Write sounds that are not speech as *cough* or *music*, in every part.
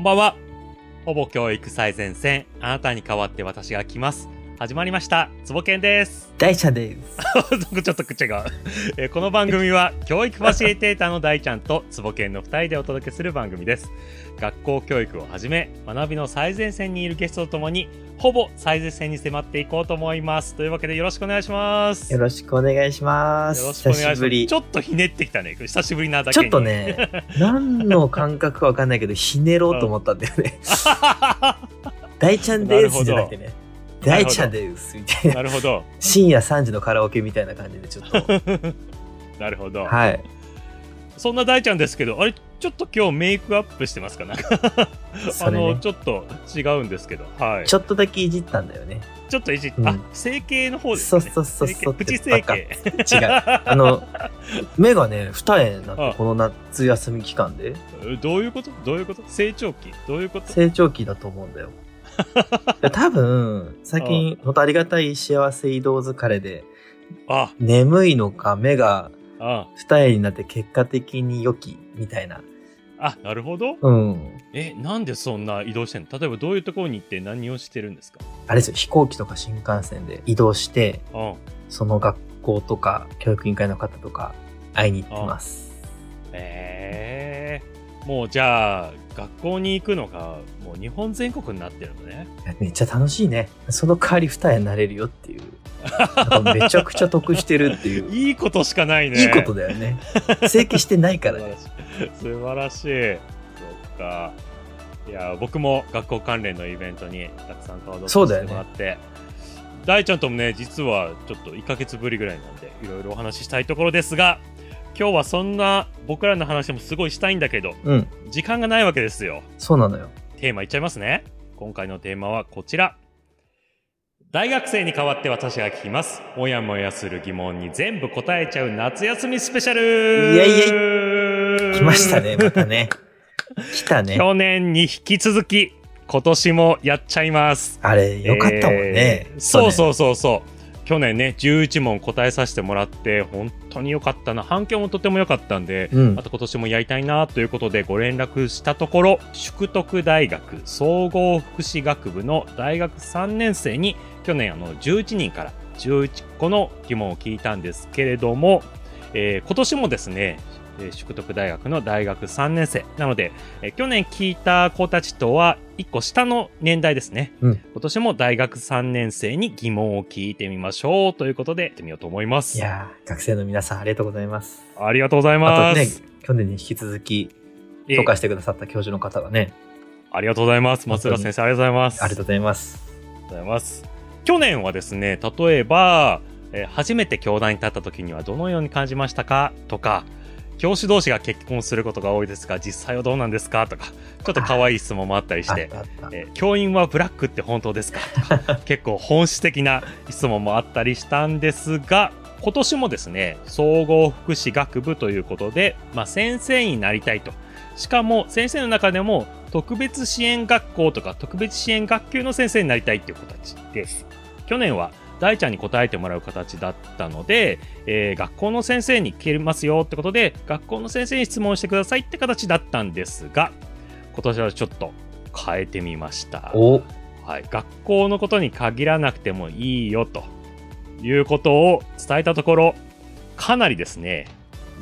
こんばんは。ほぼ教育最前線、あなたに代わって私が来ます。始まりました。つぼけんです。大ちゃんです。*laughs* ちょっと口が、えーこの番組は *laughs* 教育ファシリテーターの大ちゃんとつぼけんの2人でお届けする番組です。学校教育をはじめ、学びの最前線にいるゲストとともに、ほぼ最前線に迫っていこうと思います。というわけでよろしくお願いします。よろしくお願いします。よろしくお願いします。ち。ょっとひねってきたね。久しぶりなだけに。ちょっとね、*laughs* 何の感覚かわかんないけど、ひねろうと思ったんだよね。大ちゃんですじゃなくてね、大ちゃんですみたいな。なるほど。深夜3時のカラオケみたいな感じでちょっと。*laughs* なるほど。はい。そんな大ちゃんですけど、あれ、ちょっと今日メイクアップしてますか？なんかあの、ね。ちょっと違うんですけど、はい。ちょっとだけいじったんだよね。ちょっといじっうんあ、整形の方ですね。そうそうそうそう。整形プチ整形。違う。あの、*laughs* 目がね、二重になっあて、この夏休み期間で、どういうこと？どういうこと？成長期？どういうこと？成長期だと思うんだよ。多分、最近、本当ありがたい幸せ移動疲れで、あ、眠いのか目があ、二重になって結果的に良きみたいな。あ、なるほど。うん。え、なんでそんな移動してんの？例えばどういうところに行って何をしてるんですか？あれですよ、飛行機とか新幹線で移動して、うん。その学校とか教育委員会の方とか会いに行ってます。えー、もうじゃあ、学校に行くのが、もう日本全国になってるのね。めっちゃ楽しいね。その代わり二重になれるよっていう。めちゃくちゃ得してるっていう。*laughs* いいことしかないね。いいことだよね。正規してないからね。*laughs* 素晴らしい。そっか。いや、僕も学校関連のイベントにたくさん顔出させてもらって、大ちゃんともね、実はちょっと1ヶ月ぶりぐらいなんで、いろいろお話ししたいところですが、今日はそんな僕らの話もすごいしたいんだけど、うん。時間がないわけですよ。そうなのよ。テーマいっちゃいますね。今回のテーマはこちら。大学生に代わって私が聞きます。もやもやする疑問に全部答えちゃう夏休みスペシャルイエイ来ましたね、またね。*laughs* 来たね。去年に引き続き、今年もやっちゃいます。あれ、よかったもんね。えーそうう。そうそうそう。去年ね、11問答えさせてもらって、本当に良かったな。反響もとても良かったんで、うんまた今年もやりたいなということでご連絡したところ、淑徳大学総合福祉学部の大学3年生に去年あの11人から11個の疑問を聞いたんですけれども、えー今年もですね、えー淑徳大学の大学3年生なので、えー去年聞いた子たちとは1個下の年代ですね、うん今年も大学3年生に疑問を聞いてみましょうということでやってみようと思いますいやー学生の皆さんありがとうございます。ありがとうございあとねます、、去年に引き続きえー許可してくださった教授の方はね、ありがとうございます。松浦先生、ありがとうございます。ありがとうございます。ございます。去年はですね、例えば、えー初めて教壇に立った時にはどのように感じましたか？とか、教師同士が結婚することが多いですが、実際はどうなんですか？とか、ちょっと可愛い質問もあったりして。えー教員はブラックって本当ですか？とか、*laughs* 結構本質的な質問もあったりしたんですが、今年もですね、総合福祉学部ということで、まあ、先生になりたいと。しかも先生の中でも特別支援学校とか特別支援学級の先生になりたいっていう子たちです。去年は大ちゃんに答えてもらう形だったので、えー学校の先生に聞けますよってことで、学校の先生に質問してくださいって形だったんですが、今年はちょっと変えてみました。おはい、学校のことに限らなくてもいいよということを伝えたところ、かなりですね、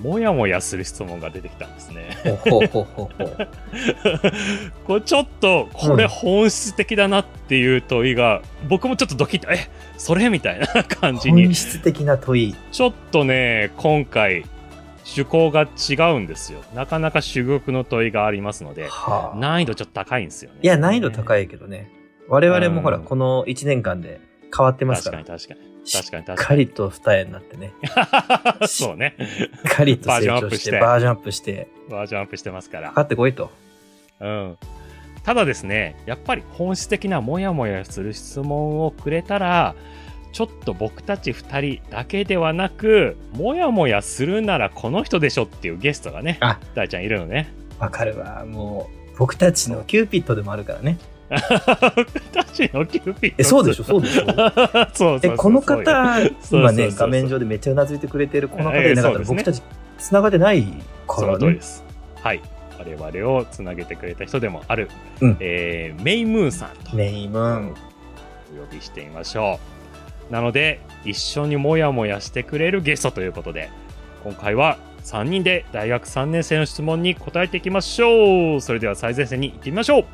もやもやする質問が出てきたんですね。ほほほ。*laughs* これちょっと、これうん本質的だなっていう問いが、僕もちょっとドキッと、え、それみたいな感じに本、質的な問い。ちょっとね、今回、趣向が違うんですよ。なかなか珠玉の問いがありますので、はあ。難易度ちょっと高いんですよね。いや、難易度高い。いけどね。我々もほら、うんこの1年間で変わってますか。確からに確かに。し確かに確っかに。かりと二重になってね。*laughs* そうね。しっかりと成長して、バージョンアップしてバージョンアップして、ますからか。かってこいと。うん。ただですね、やっぱり本質的なモヤモヤする質問をくれたら、ちょっと僕たち2人だけではなく、モヤモヤするならこの人でしょっていうゲストがね、あ大ちゃんいるのね。わかるわ。もう、僕たちのキューピッドでもあるからね。え、そうでしょ、そうでしょ。*laughs* そうえ、この方、今ね、画面上でめっちゃうなずいてくれてるこの方ええでなかったら、僕たち繋がってないかそらね。の通りです。はい。我々をつなげてくれた人でもある、うんえーメイムーンさんとメイムーン。お呼びしてみましょう。なので、一緒にもやもやしてくれるゲストということで、今回は3人で大学3年生の質問に答えていきましょう。それでは最前線に行ってみましょう。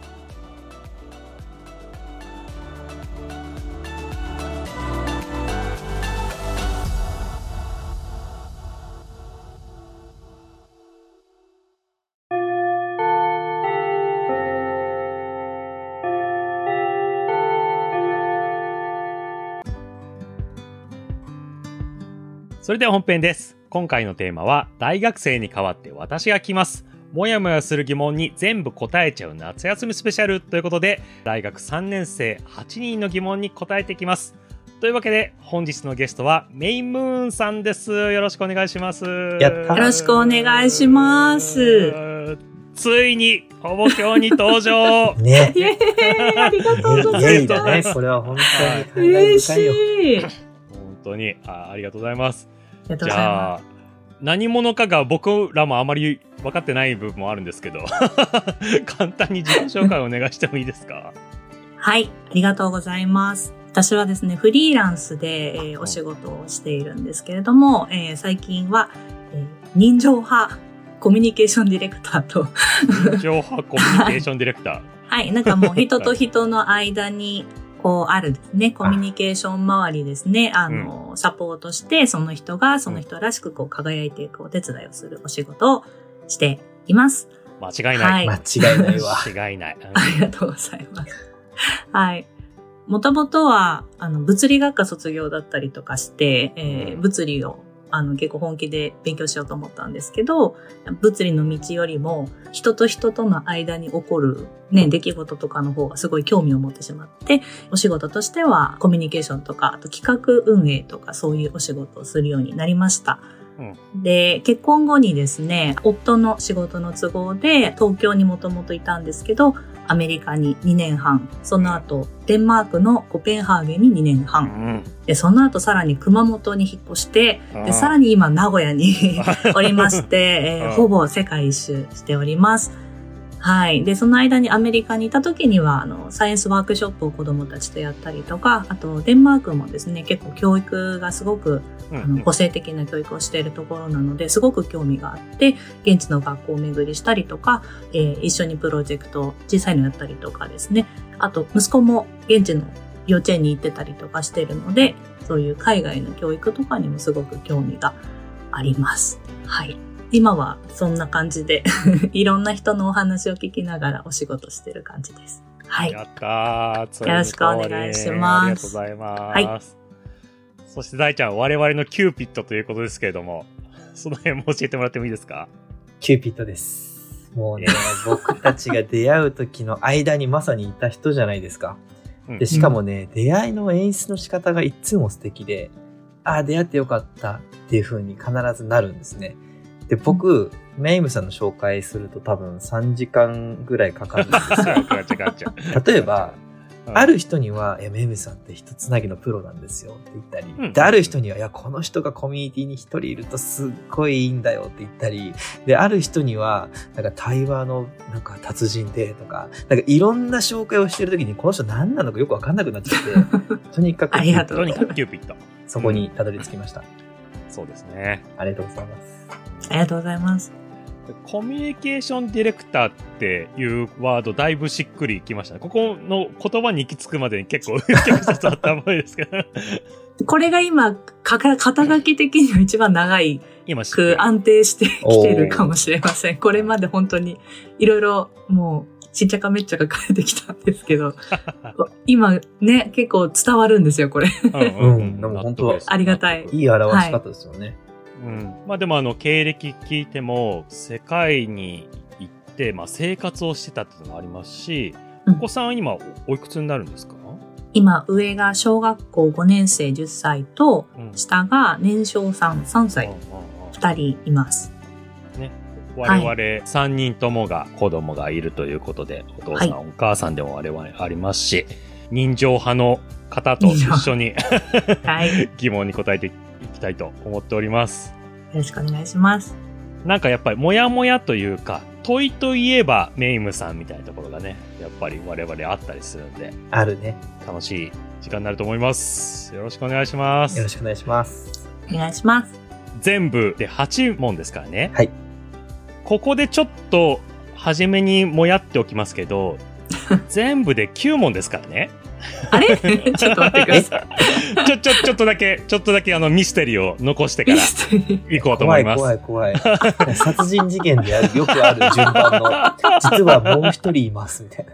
それでは本編です。今回のテーマは、大学生に代わって私が来ます。もやもやする疑問に全部答えちゃう夏休みスペシャルということで、大学3年生8人の疑問に答えていきます。というわけで、本日のゲストはメインムーンさんです。よろしくお願いします。やったよろしくお願いします。ついに、ほぼ今日に登場 *laughs* ね。イエーイありがとうござい。ます。これは本当に嬉。しい。本当にあ、ありがとうございます。がとうございじゃまあ、何者かが僕らもあまり分かってない部分もあるんですけど、*laughs* 簡単に自己紹介をお願いしてもいいですか？す。はい、ありがとうございます。私はですね、フリーランスで、えーお仕事をしているんですけれども、えー最近は、えー人情派コミュニケーションディレクターと、情報コミュニケーションディレクター。*laughs* はい、なんかもう人と人の間に、こうあるですね、コミュニケーション周りですね、あの、サポートして、その人がその人らしくこう輝いていくお手伝いをするお仕事をしています。間違いない。はい *laughs* 間違いないわ。間違いない。ありがとうございます。*laughs* はい。もともとは、あの、物理学科卒業だったりとかして、えーうん物理を、あの、結構本気で勉強しようと思ったんですけど、物理の道よりも、人と人との間に起こる、ね、出来事とかの方がすごい興味を持ってしまって、お仕事としては、コミュニケーションとか、あと企画運営とか、そういうお仕事をするようになりました。で、結婚後にですね、夫の仕事の都合で東京にもともといたんですけど、アメリカに2年半、その後、デンマークのコペンハーゲンに2年う半、ん。で、その後さらに熊本に引っ越して、うんで、さらに今名古屋に *laughs* おりまして、えーうんほぼ世界一周しております。はい。で、その間にアメリカにいた時には、あの、サイエンスワークショップを子供たちとやったりとか、あと、デンマークもですね、結構教育がすごくうんあの個性的な教育をしているところなので、すごく興味があって、現地の学校を巡りしたりとか、えー一緒にプロジェクト、小さいのやったりとかですね。あと、息子も現地の幼稚園に行ってたりとかしているので、そういう海外の教育とかにもすごく興味があります。はい。今はそんな感じで、*laughs* いろんな人のお話を聞きながらお仕事してる感じです。はい。やったよろしくお願いしますありがとうございます。そして大ちゃん、我々のキューピッドということですけれども、その辺も教えてもらってもいいですか？キューピッドです。もうね、*laughs* 僕たちが出会う時の間にまさにいた人じゃないですか。うんで、しかもね、出会いの演出の仕方がいつも素敵で、ああ、出会ってよかったっていう風に必ずなるんですね。で、僕、メイムさんの紹介すると多分3時間ぐらいかかるんですよ。ガチャガチ例えば、ャある人には、いや、メイムさんって一つなぎのプロなんですよって言ったり、うんで、ある人には、いや、この人がコミュニティに一人いるとすっごいいいんだよって言ったり、で、ある人には、なんか対話のなんか達人でとか、なんかいろんな紹介をしてるときに、この人何なのかよくわかんなくなっちゃって、*laughs* とにかく、ありがとうとにかくキューピッド。そこにたどり着きました。そうですね。ありがとうございます。ありがとうございます。コミュニケーションディレクターっていうワード、だいぶしっくりきましたね。ここの言葉に行き着くまでに結構、*laughs* 結構一つ頭いいですけど、これが今、かか肩書き的には一番長い今く安定してきてるかもしれません。これまで本当にいろいろもうしっちゃかめっちゃか変えてきたんですけど、*laughs* 今ね、結構伝わるんですよ、これ。うんうん本当はありがたいいい表し方ですよね。うん、まあでもあの経歴聞いても世界に行って、まあ、生活をしてたっていうのもありますし、うん。お子さんは今おおいくつになるんですか、今、上が小学校5年生10歳と、うん。下が年少さん3うん歳、うんうん2人います。我々3人ともが子供がいるということで、お父さん、はい。お母さんでも我々ありますし人情派の方と一緒にはい。よ *laughs* 疑問に答えてたいと思っております。ろしくお願いします。なんかやっぱりモヤモヤというか問いといえばメイムさんみたいなところがね、やっぱり我々あったりするんで、あるね。楽しい時間になると思います。よろしくお願いします。よろしくお願いします。お願いします。全部で8問ですからね。はい。ここでちょっと、初めにもやっておきますけど、全部で9問ですからね。あれ？*laughs* ちょっと待ってください。*laughs* ちょ、ちょ、ちょっとだけ、ちょっとだけあのミステリーを残してから行こうと思怖いいます。怖い怖い。*laughs* 殺人事件である、よくある順番の、実はもう一人います、みたいな。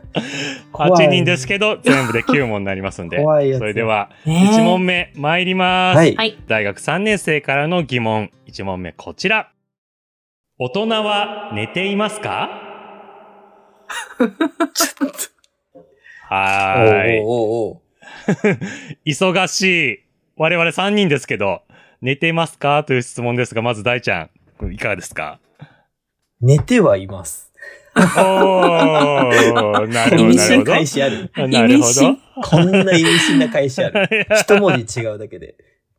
怖い8人ですけど、全部で9問になりますんで。怖いやつそれでは、ね1問目参ります。はい。はい。大学3年生からの疑問。1問目こちら。大人は寝ていますか？はーい。おうおうおうおう *laughs* 忙しい。我々3人ですけど、寝ていますか？という質問ですが、まず大ちゃん、いかがですか？寝てはいます。おー、なるほど、*laughs* 意味深。返しある。なるほど。こんな意味深な返しある。*laughs* 一文字違うだけで。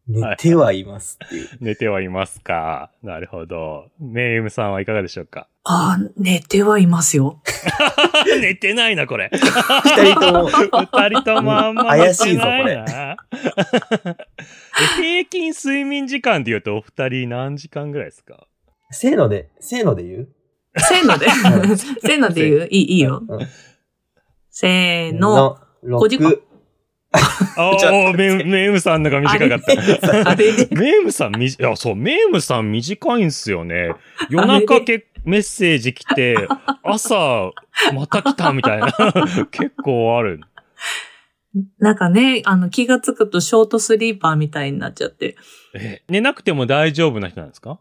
寝てはいますっていう。寝てはいますかなるほど。メイムさんはいかがでしょうか？あー寝てはいますよ。*laughs* 寝てないな、これ。二人とも、二人ともあんま怪しいぞ寝てななえ平均睡眠時間で言うとお二人何時間ぐらいですか？せーので、せーので言う？せーので。うん *laughs* せーので言う？いいいいよ。うんせーの。の、5時間6。ああ、*laughs* メイメイムさんのが短かった。メイムさん、みじ、いや、そう、メイムさん短いんすよね。夜中けメッセージ来て、*laughs* 朝、また来たみたいな。*laughs* 結構ある。なんかね、あの、気がつくとショートスリーパーみたいになっちゃって。え、寝なくても大丈夫な人なんですか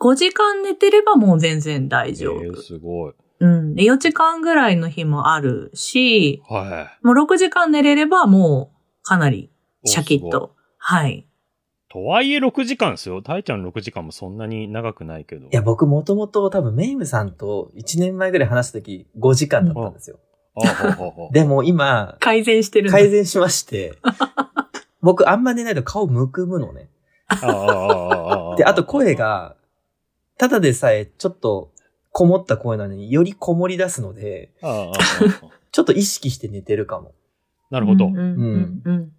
？5時間寝てればもう全然大丈夫。えーすごい。うん。で、4時間ぐらいの日もあるし、はもう6時間寝れればもうかなりい。シャキッ。と。はい。とはいえ6時間ですよ。タイちゃんの6時間もそんなに長くないけど。いや、僕もともと多分メイムさんと1年前ぐらい話した時5時間だったんですよ。でも今、改善してる改善しまして、*laughs* 僕あんま寝ないと顔むくむのね。ああああああで、あと声が、ただでさえちょっとこもった声なのによりこもり出すので、ちょっと意識して寝てるかも。なるほどうん。うん。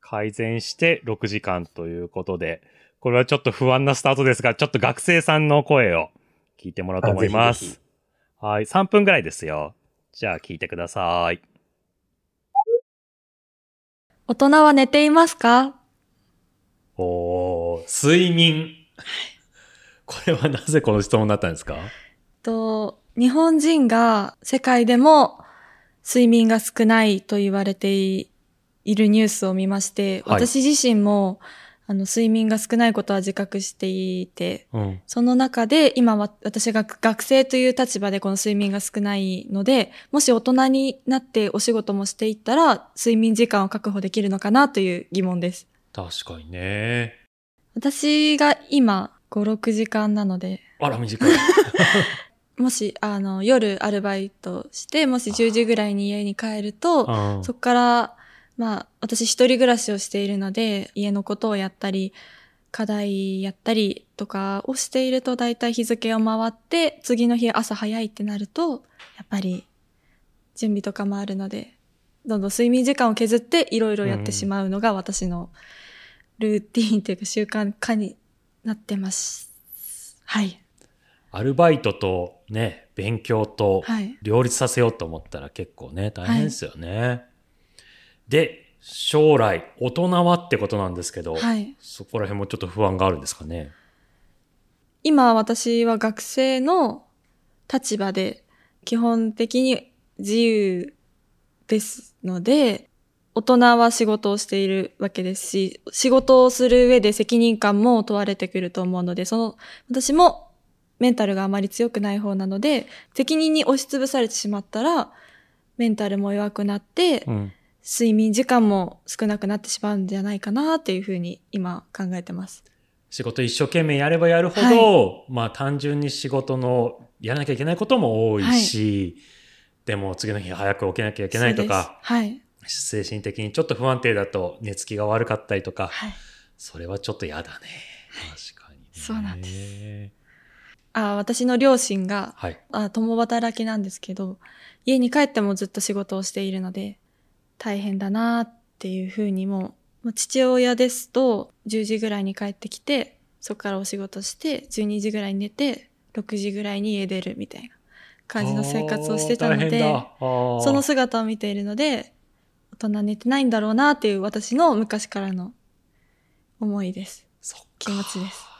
改善して6時間ということで、これはちょっと不安なスタートですが、ちょっと学生さんの声を聞いてもらおうと思いまあぜひぜす。はい、3分ぐらいですよ。じゃあ聞いてください。大人は寝ていますか？おー、睡眠。これはなぜこの質問になったんですか？と日本人が世界でも睡眠が少ないと言われているニュースを見まして、はい私自身もあの睡眠が少ないことは自覚していて、うん。その中で今は私が学生という立場でこの睡眠が少ないので、もし大人になってお仕事もしていったら睡眠時間を確保できるのかなという疑問です。確かにね。私が今5、6時間なので、あら、短い。*laughs* もし、あの、夜アルバイトして、もし10時ぐらいに家に帰ると、うんそこから、まあ、私一人暮らしをしているので、家のことをやったり、課題やったりとかをしていると、だいたい日付を回って、次の日朝早いってなると、やっぱり、準備とかもあるので、どんどん睡眠時間を削って、いろいろやってしまうのが私のルーティーンというか習慣化になってます。はい。アルバイトとね、勉強とはい。両立させようと思ったら結構ね、大変ですよね。で、将来、大人はってことなんですけど、はい。そこら辺もちょっと不安があるんですかね。今私は学生の立場で基本的に自由ですので、大人は仕事をしているわけですし、仕事をする上で責任感も問われてくると思うので、その、私もメンタルがあまり強くない方なので、責任に押しつぶされてしまったら、メンタルも弱くなって、うん。睡眠時間も少なくなってしまうんじゃないかなっていうふうに今考えてます。仕事一生懸命やればやるほど、まあ単純に仕事のやらなきゃいけないことも多いし、でも次の日早く起きなきゃいけないとか、はい。精神的にちょっと不安定だと寝つきが悪かったりとか、はい。それはちょっと嫌だね。確かに、ね。そうなんですあ私の両親がはい。あ共働きなんですけど、家に帰ってもずっと仕事をしているので、大変だなっていうふうにも、まあ父親ですと10時ぐらいに帰ってきて、そこからお仕事して、12時ぐらいに寝て、6時ぐらいに家出るみたいな感じの生活をしてたので、その姿を見ているので、大人寝てないんだろうなっていう私の昔からの思いです。気持ちです。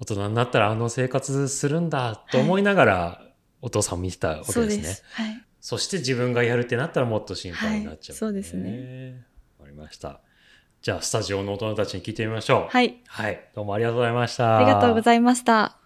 大人になったらあの生活するんだと思いながら、お父さんを見てたわけですね。そうです。はい。そして自分がやるってなったらもっと心配になっちゃう、はいそうですね。わかりました。じゃあ、スタジオの大人たちに聞いてみましょう。はい。はい。どうもありがとうございました。ありがとうございました。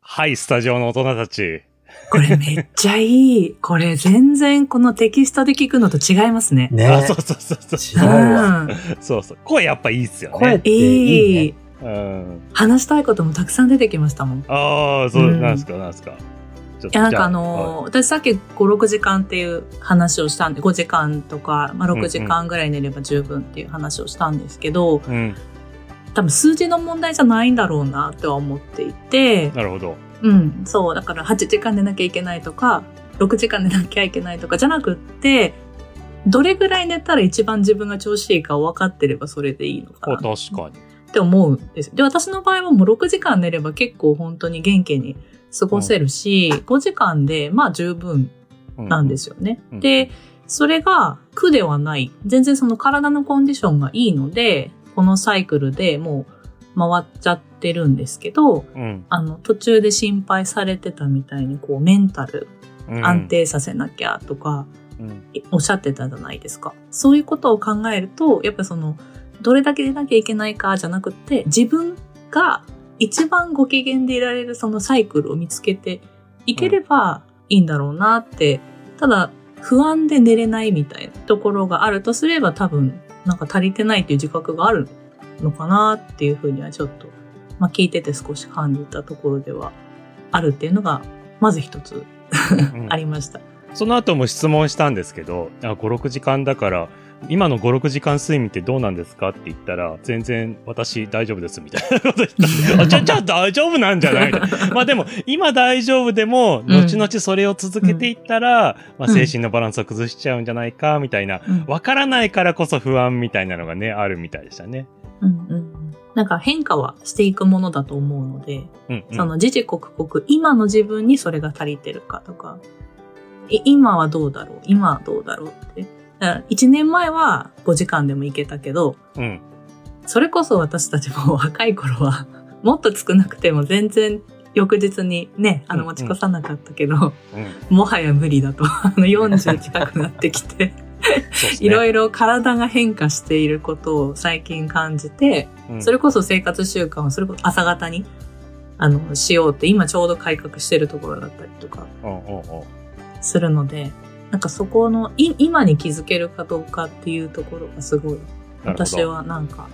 はい、スタジオの大人たち。これめっちゃいい。これ全然このテキストで聞くのと違いますね。ねあ、そうそうそうそう。違うわ。うん。そうそう。声やっぱいいっすよね。声っていいいいね。うん。話したいこともたくさん出てきましたもん。いああ、そう、うんなんですか、なんですか。ちょっとや、なんかあのー私さっき5、6時間っていう話をしたんで、5時間とか、まあ、6時間ぐらい寝れば十分っていう話をしたんですけど、はいうん。多分数字の問題じゃないんだろうなっては思っていて、なるほど。うん、そう、だから8時間寝なきゃいけないとか、6時間寝なきゃいけないとかじゃなくって、どれぐらい寝たら一番自分が調子いいか分かってればそれでいいのかあな確かに。って思うんです。で、私の場合はもう6時間寝れば結構本当に元気に過ごせるし、5時間でまあ十分うなんですよね。うんで、それが苦ではない。全然その体のコンディションがいいので、このサイクルでもう回っちゃってるんですけど、うん。あの、途中で心配されてたみたいに、こう、メンタルうん安。定させなきゃとか、うん。おっしゃってたじゃないですか。そういうことを考えると、やっぱその、どれだけ出なきゃいけないかじゃなくって、自分が一番ご機嫌でいられるそのサイクルを見つけていければいいんだろうなって、ただ、不安で寝れないみたいなところがあるとすれば多分、なんか足りてないっていう自覚があるのかなっていうふうにはちょっと、まあ聞いてて少し感じたところではあるっていうのが、まず一つうん *laughs* ありました。その後も質問したんですけど、あ5、6時間だから、今の5、6時間睡眠ってどうなんですかって言ったら、全然私大丈夫ですみたいなこと言った。*laughs* あ、じゃあ、じゃあ大丈夫なんじゃない *laughs* まあでも、今大丈夫でも、うん後々それを続けていったら、まあうん精神のバランスを崩しちゃうんじゃないか、みたいな。うんわからないからこそ不安みたいなのがね、あるみたいでしたね。うんうんうんなんか変化はしていくものだと思うので、うん、うん。その時々刻々、今の自分にそれが足りてるかとか、い今はどうだろう今はどうだろうって。だから1年前は5時間でもいけたけど、うん。それこそ私たちも若い頃は、*laughs* もっと少なくても全然翌日にね、あのうんうん持ち越さなかったけど、うん。*laughs* もはや無理だと。あの40近くなってきて。*laughs* いろいろ体が変化していることを最近感じて、うんそれこそ生活習慣をそれこそ朝方に、あの、しようって今ちょうど改革してるところだったりとかうんうんうんするので、なんかそこの、い今に気づけるかどうかっていうところがすごい、私はなんか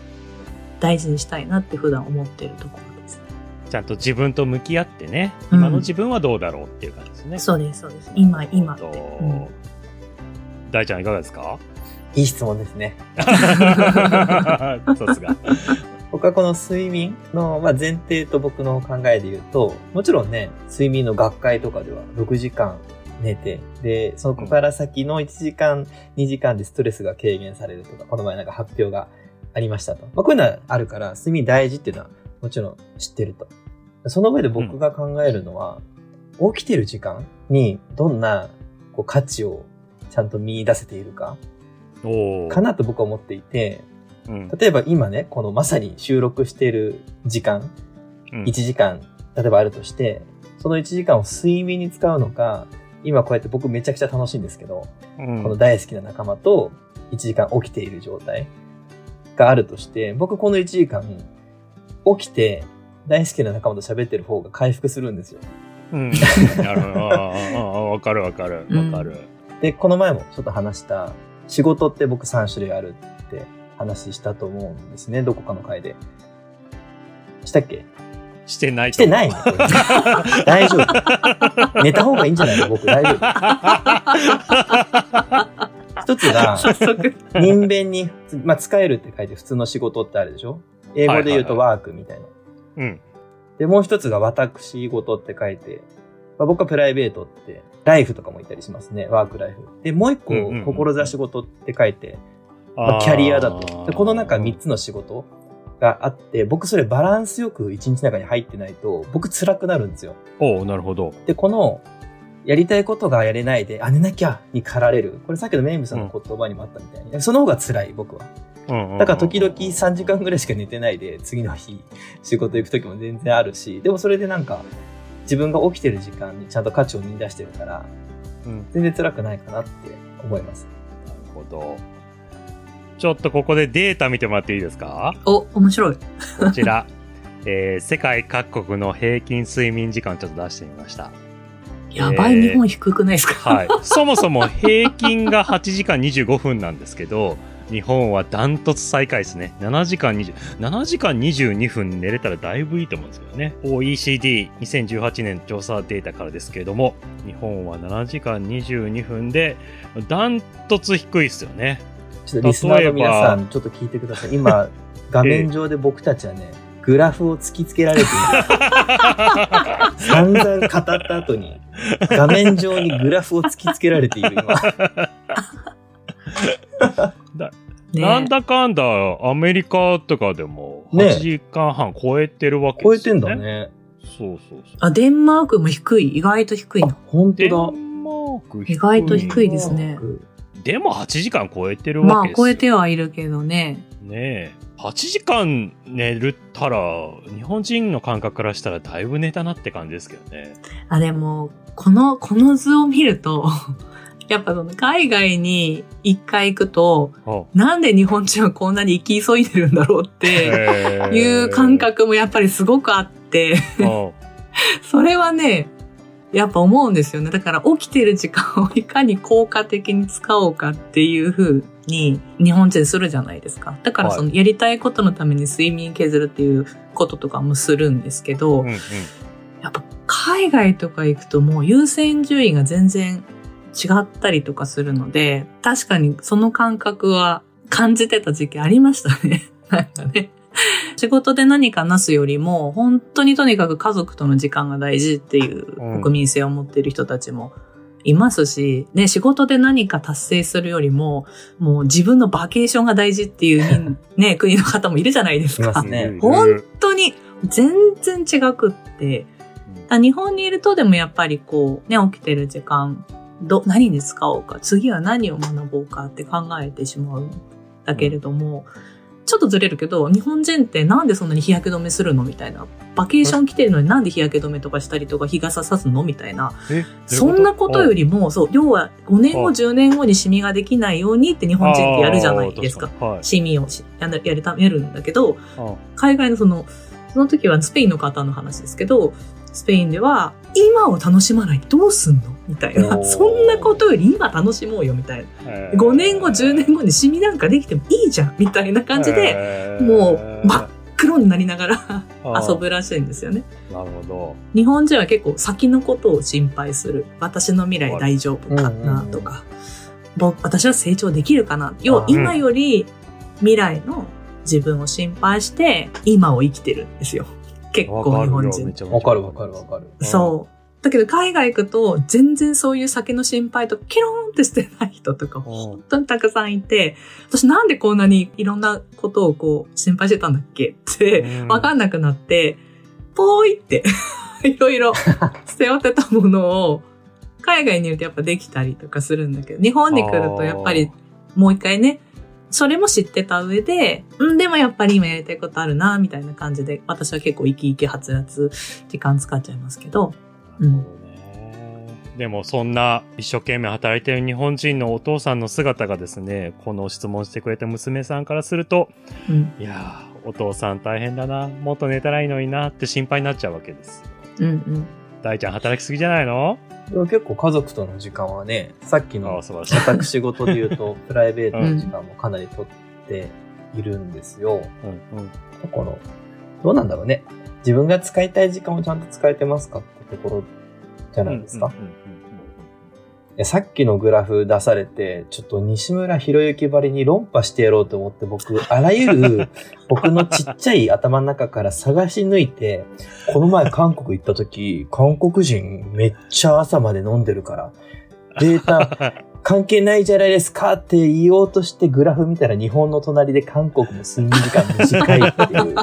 大事にしたいなって普段思ってるところです。ちゃんと自分と向き合ってね、うん今の自分はどうだろうっていう感じですね。そうです、そうです。今、今って。とうん大ちゃんいかがですか？いい質問ですね。*laughs* さすが。*laughs* 僕はこの睡眠の、まあ、前提と僕の考えで言うと、もちろんね、睡眠の学会とかでは6時間寝て、で、そこから先の1時間、2時間でストレスが軽減されるとか、この前なんか発表がありましたと。まあ、こういうのはあるから、睡眠大事っていうのはもちろん知ってると。その上で僕が考えるのは、起きてる時間にどんなこう価値をちゃんと見出せているか、かなと僕は思っていて、うん例えば今ね、このまさに収録している時間、うん1時間、例えばあるとして、その1時間を睡眠に使うのか、今こうやって僕めちゃくちゃ楽しいんですけど、うんこの大好きな仲間と1時間起きている状態があるとして、僕この1時間起きて大好きな仲間と喋ってる方が回復するんですよ。うん。*laughs* なるほど。わかるわかる。わかる。で、この前もちょっと話した、仕事って僕3種類あるって話したと思うんですね、どこかの回で。したっけ？してないとしてない *laughs* 大丈夫。寝た方がいいんじゃないの？僕大丈夫。*laughs* 一つが。人弁に、まあ、使えるって書いて普通の仕事ってあるでしょ？英語で言うとワークみたいな。うん。で、もう一つが私事って書いて、まあ、僕はプライベートって、ライフとかも言ったりしますね。ワークライフ。で、もう一個うんうんうん、志事って書いて、まあ、キャリアだと。でこの中3つの仕事があって、僕それバランスよく1日の中に入ってないと、僕辛くなるんですよ。おおなるほど。で、この、やりたいことがやれないで、あ、寝なきゃに駆られる。これさっきのメイムさんの言葉にもあったみたいに、その方が辛い、僕は。うんうんだから時々3時間ぐらいしか寝てないで、次の日仕事行く時も全然あるし、でもそれでなんか、自分が起きてる時間にちゃんと価値を見出してるから、うん全然辛くないかなって思います。なるほど。ちょっとここでデータ見てもらっていいですか？お、面白い。こちら。*laughs* えー世界各国の平均睡眠時間をちょっと出してみました。やばい、えー日本低くないですか？はい。そもそも平均が8時間25分なんですけど、日本はダントツ最下位ですね。7時間20、7時間22分寝れたらだいぶいいと思うんですけどね。OECD2018 年調査データからですけれども、日本は7時間22分で、ダントツ低いですよね。ちょっとリスナーの皆さん、ちょっと聞いてください。今、*laughs* 画面上で僕たちはね、グラフを突きつけられている。散々語った後に、画面上にグラフを突きつけられている、今。*laughs* ねなんだかんだアメリカとかでもね8時間半超えてるわけ超えてですよね。んだね。そうそうそう。あ、デンマークも低い。意外と低いあな。、デ本当ンマーク低い意外と低いですね。でも8時間超えてるまあわけ、ですよ。超えてはいるけどね。ねえ。8時間寝るったら、日本人の感覚からしたらだいぶ寝たなって感じですけどね。あ、でも、この、この図を見ると、*laughs* やっぱその海外に一回行くと、あなんで日本人はこんなに生き急いでるんだろうっていう感覚もやっぱりすごくあって、あ *laughs* それはね、やっぱ思うんですよね。だから起きてる時間をいかに効果的に使おうかっていう風に日本人するじゃないですか。だからそのやりたいことのために睡眠削るっていうこととかもするんですけど、うんうん。やっぱ海外とか行くともう優先順位が全然違ったりとかするので、確かにその感覚は感じてた時期ありましたね。*laughs* なんかね。仕事で何かなすよりも、本当にとにかく家族との時間が大事っていううん。国民性を持っている人たちもいますし、ね、仕事で何か達成するよりも、もう自分のバケーションが大事っていう、*laughs* ね、国の方もいるじゃないですか。す。ね。本当に全然違くって、あ日本にいるとでもやっぱりこう、ね、起きてる時間、ど、何に使おうか、次は何を学ぼうかって考えてしまうんだけれども、ちょっとずれるけど、日本人ってなんでそんなに日焼け止めするのみたいな。バケーション来てるのになんで日焼け止めとかしたりとか日傘さすのみたいな。えそんなことよりりも、そう、要は5年後、あ10年後にシミができないようにって日本人ってやるじゃないですか。。はい。シミをしややるためるんだけど、あ海外のその、その時はスペインの方の話ですけど、スペインでは、今を楽しまないどうすんの？みたいな。そんなことより今楽しもうよみたいな。えー5年後、10年後にシミなんかできてもいいじゃんみたいな感じで、えーもう真っ黒になりながらあ遊ぶらしいんですよね。なるほ日本人は結構先のことを心配する。私の未来大丈夫かなとか、ぼ私は成長できるかな。要はうん今より未来の自分を心配して今を生きてるんですよ。結ど。構日本人。わかるわかるわかる。そう。だけど海外行くと全然そういう先の心配とケローンってしてない人とか本当にたくさんいて、私なんでこんなにいろんなことをこう心配してたんだっけってうんわかんなくなって、ぽーいって *laughs* いろいろ捨て負ってたものを海外にいるとやっぱできたりとかするんだけど、日本に来るとやっぱりもう一回ね、それも知ってた上で、うん、でもやっぱり今やりたいことあるな、みたいな感じで、私は結構生き生きはつらつ時間使っちゃいますけど、なるほどね。でもそんな一生懸命働いてる日本人のお父さんの姿がですね、この質問してくれた娘さんからすると、うん、いやー、お父さん大変だな、もっと寝たらいいのになって心配になっちゃうわけです。うん、うん。大ちゃん働きすぎじゃないの？でも結構家族との時間はね、さっきあの。私事で言うと、*laughs* プライベートの時間もかなり取っているんですよ。うんうん。だから、どうなんだろうね。自分が使いたい時間をちゃんと使えてますかってところじゃないですか。うんうんうんさっきのグラフ出されて、ちょっと西村博之ばりに論破してやろうと思って、僕、あらゆる *laughs* 僕のちっちゃい頭の中から探し抜いて、この前韓国行った時、韓国人めっちゃ朝まで飲んでるから、データ関係ないじゃないですかって言おうとしてグラフ見たら日本の隣で韓国の睡眠時間短いっていう、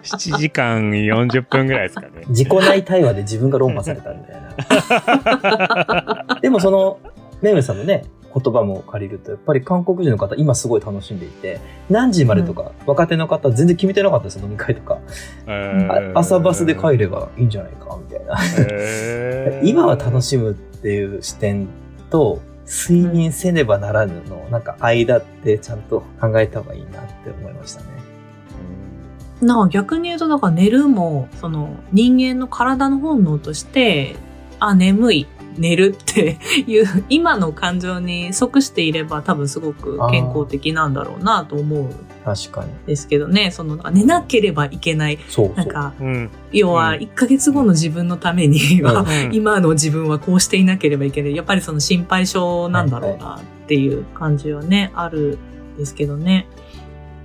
7時間40分ぐらいですかね。自己内対話で自分が論破されたみたいな。でもその、メイムさんのね、言葉も借りると、やっぱり韓国人の方、今すごい楽しんでいて、何時までとか、若手の方、全然決めてなかったですよ、飲み会とか。あ朝バスで帰ればいいんじゃないか、みたいな。今は楽しむっていう視点と、睡眠せねばならぬの、なんか間ってちゃんと考えた方がいいなって思いましたね。なんか逆に言うと、だから寝るも、その人間の体の本能として、あ、眠い、寝るっていう、今の感情に即していれば多分すごく健康的なんだろうなと思うん確かに。ですけどね、その、なんか寝なければいけない。そうそう。なんか、うん。要はうん1ヶ月後の自分のためには、うん *laughs* 今の自分はこうしていなければいけない。やっぱりその心配性なんだろうなっていう感じはね、あるんですけどね。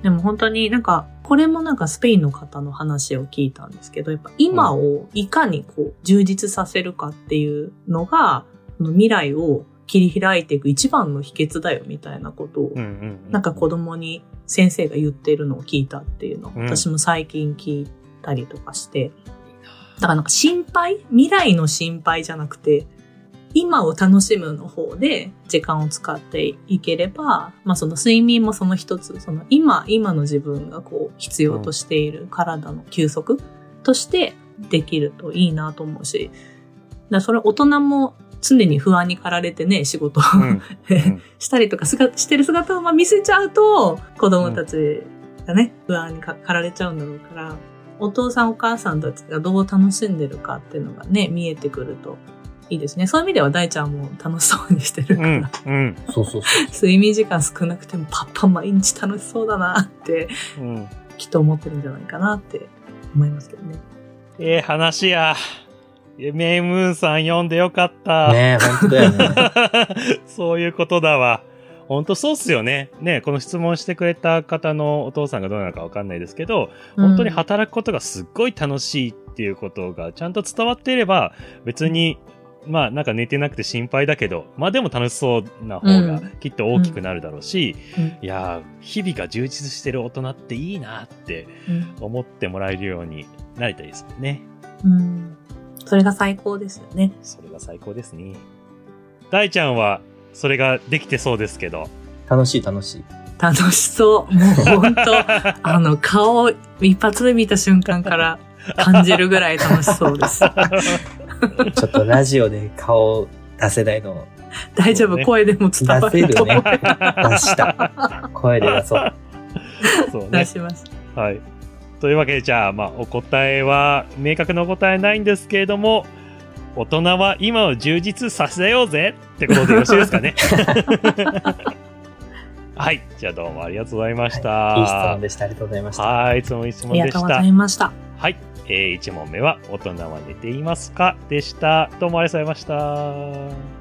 でも本当になんか、これもなんかスペインの方の話を聞いたんですけど、やっぱ今をいかにこう充実させるかっていうのが、その未来を切り開いていく一番の秘訣だよみたいなことをうんうん。なんか子供に先生が言ってるのを聞いたっていうのをうん。私も最近聞いたりとかして、だからなんか心配？未来の心配じゃなくて、今を楽しむの方で時間を使っていければ、まあその睡眠もその一つ、その今、今の自分がこう必要としている体の休息としてできるといいなと思うし、だそれ大人も常に不安に駆られてね、仕事をうんうん *laughs* したりとかすがしてる姿をまあ見せちゃうと、子供たちがね、不安にか駆られちゃうんだろうから、お父さんお母さんたちがどう楽しんでるかっていうのがね、見えてくるといいですね。そういう意味では大ちゃんも楽しそうにしてるから、うんうんそうそうそう。睡眠時間少なくてもパパ毎日楽しそうだなって、うんきっと思ってるんじゃないかなって思いますけどね。ええ話や。メイムーンさん読んでよかった。ねえ、本当だよね。*laughs* そういうことだわ。本当そうっすよね。ね、この質問してくれた方のお父さんがどうなのかわかんないですけど、本当に働くことがすっごい楽しいっていうことがちゃんと伝わっていれば、別に、まあなんか寝てなくて心配だけど、まあでも楽しそうな方がきっと大きくなるだろうし、うんいやー、日々が充実してる大人っていいなってうん思ってもらえるようになりたいですよね。うん。それが最高ですよね。それが最高ですね。大ちゃんはそれができてそうですけど。楽しい楽しい。楽しそう。もう本当 *laughs* あの、顔を一発目見た瞬間から感じるぐらい楽しそうです。*laughs* *laughs* *laughs* ちょっとラジオで顔出せないの大丈夫、ね声でも伝わ出せるね。出した。声で出そう。そうね出。します。はい。というわけで、じゃあ、まあ、お答えは、明確なお答えないんですけれども、大人は今を充実させようぜってことでよろしいですかね。*laughs* はい。じゃあ、どうもありがとうございました。いい質問でした。ありがとうございました。はい。いつもいい質問でしたありがとうござ。いました。はい。えー、1問目は、大人は寝ていますか？でした。どうもありがとうございました。